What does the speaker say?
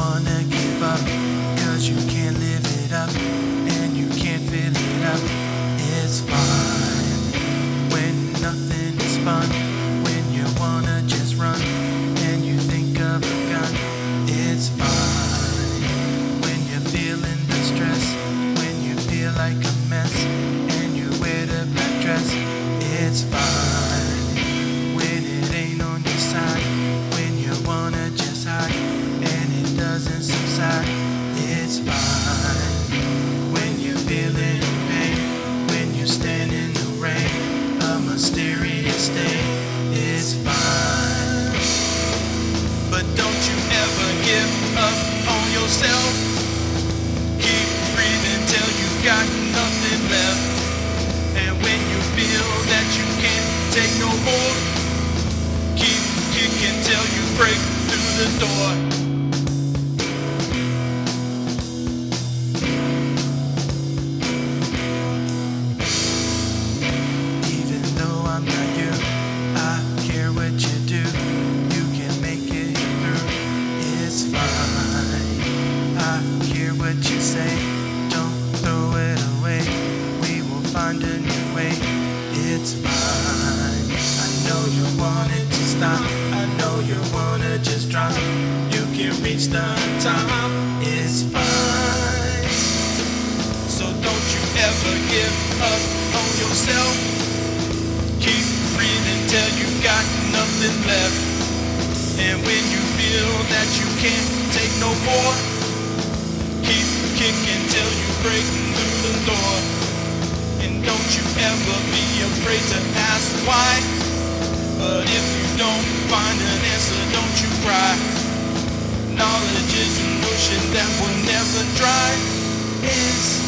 wanna give up, cause you can't live it up, and you can't fill it up. It's fine when nothing is fun, when you wanna just run, and you think of a gun. It's fine when you're feeling the stress, when you feel like a mess, and you wear the black dress. It's fine. Stain. It's fine. But don't you ever give up on yourself. Keep breathing till you got nothing left. And when you feel that you can't take no more, keep kicking till you break through the door. You wanna just drop. You can reach the top. It's fine. So don't you ever give up on yourself. Keep breathing till you've got nothing left. And when you feel that you can't take no more, keep kicking till you break through the door. And don't you ever be afraid to ask why. But if you don't cry. Knowledge is an ocean that will never dry. It's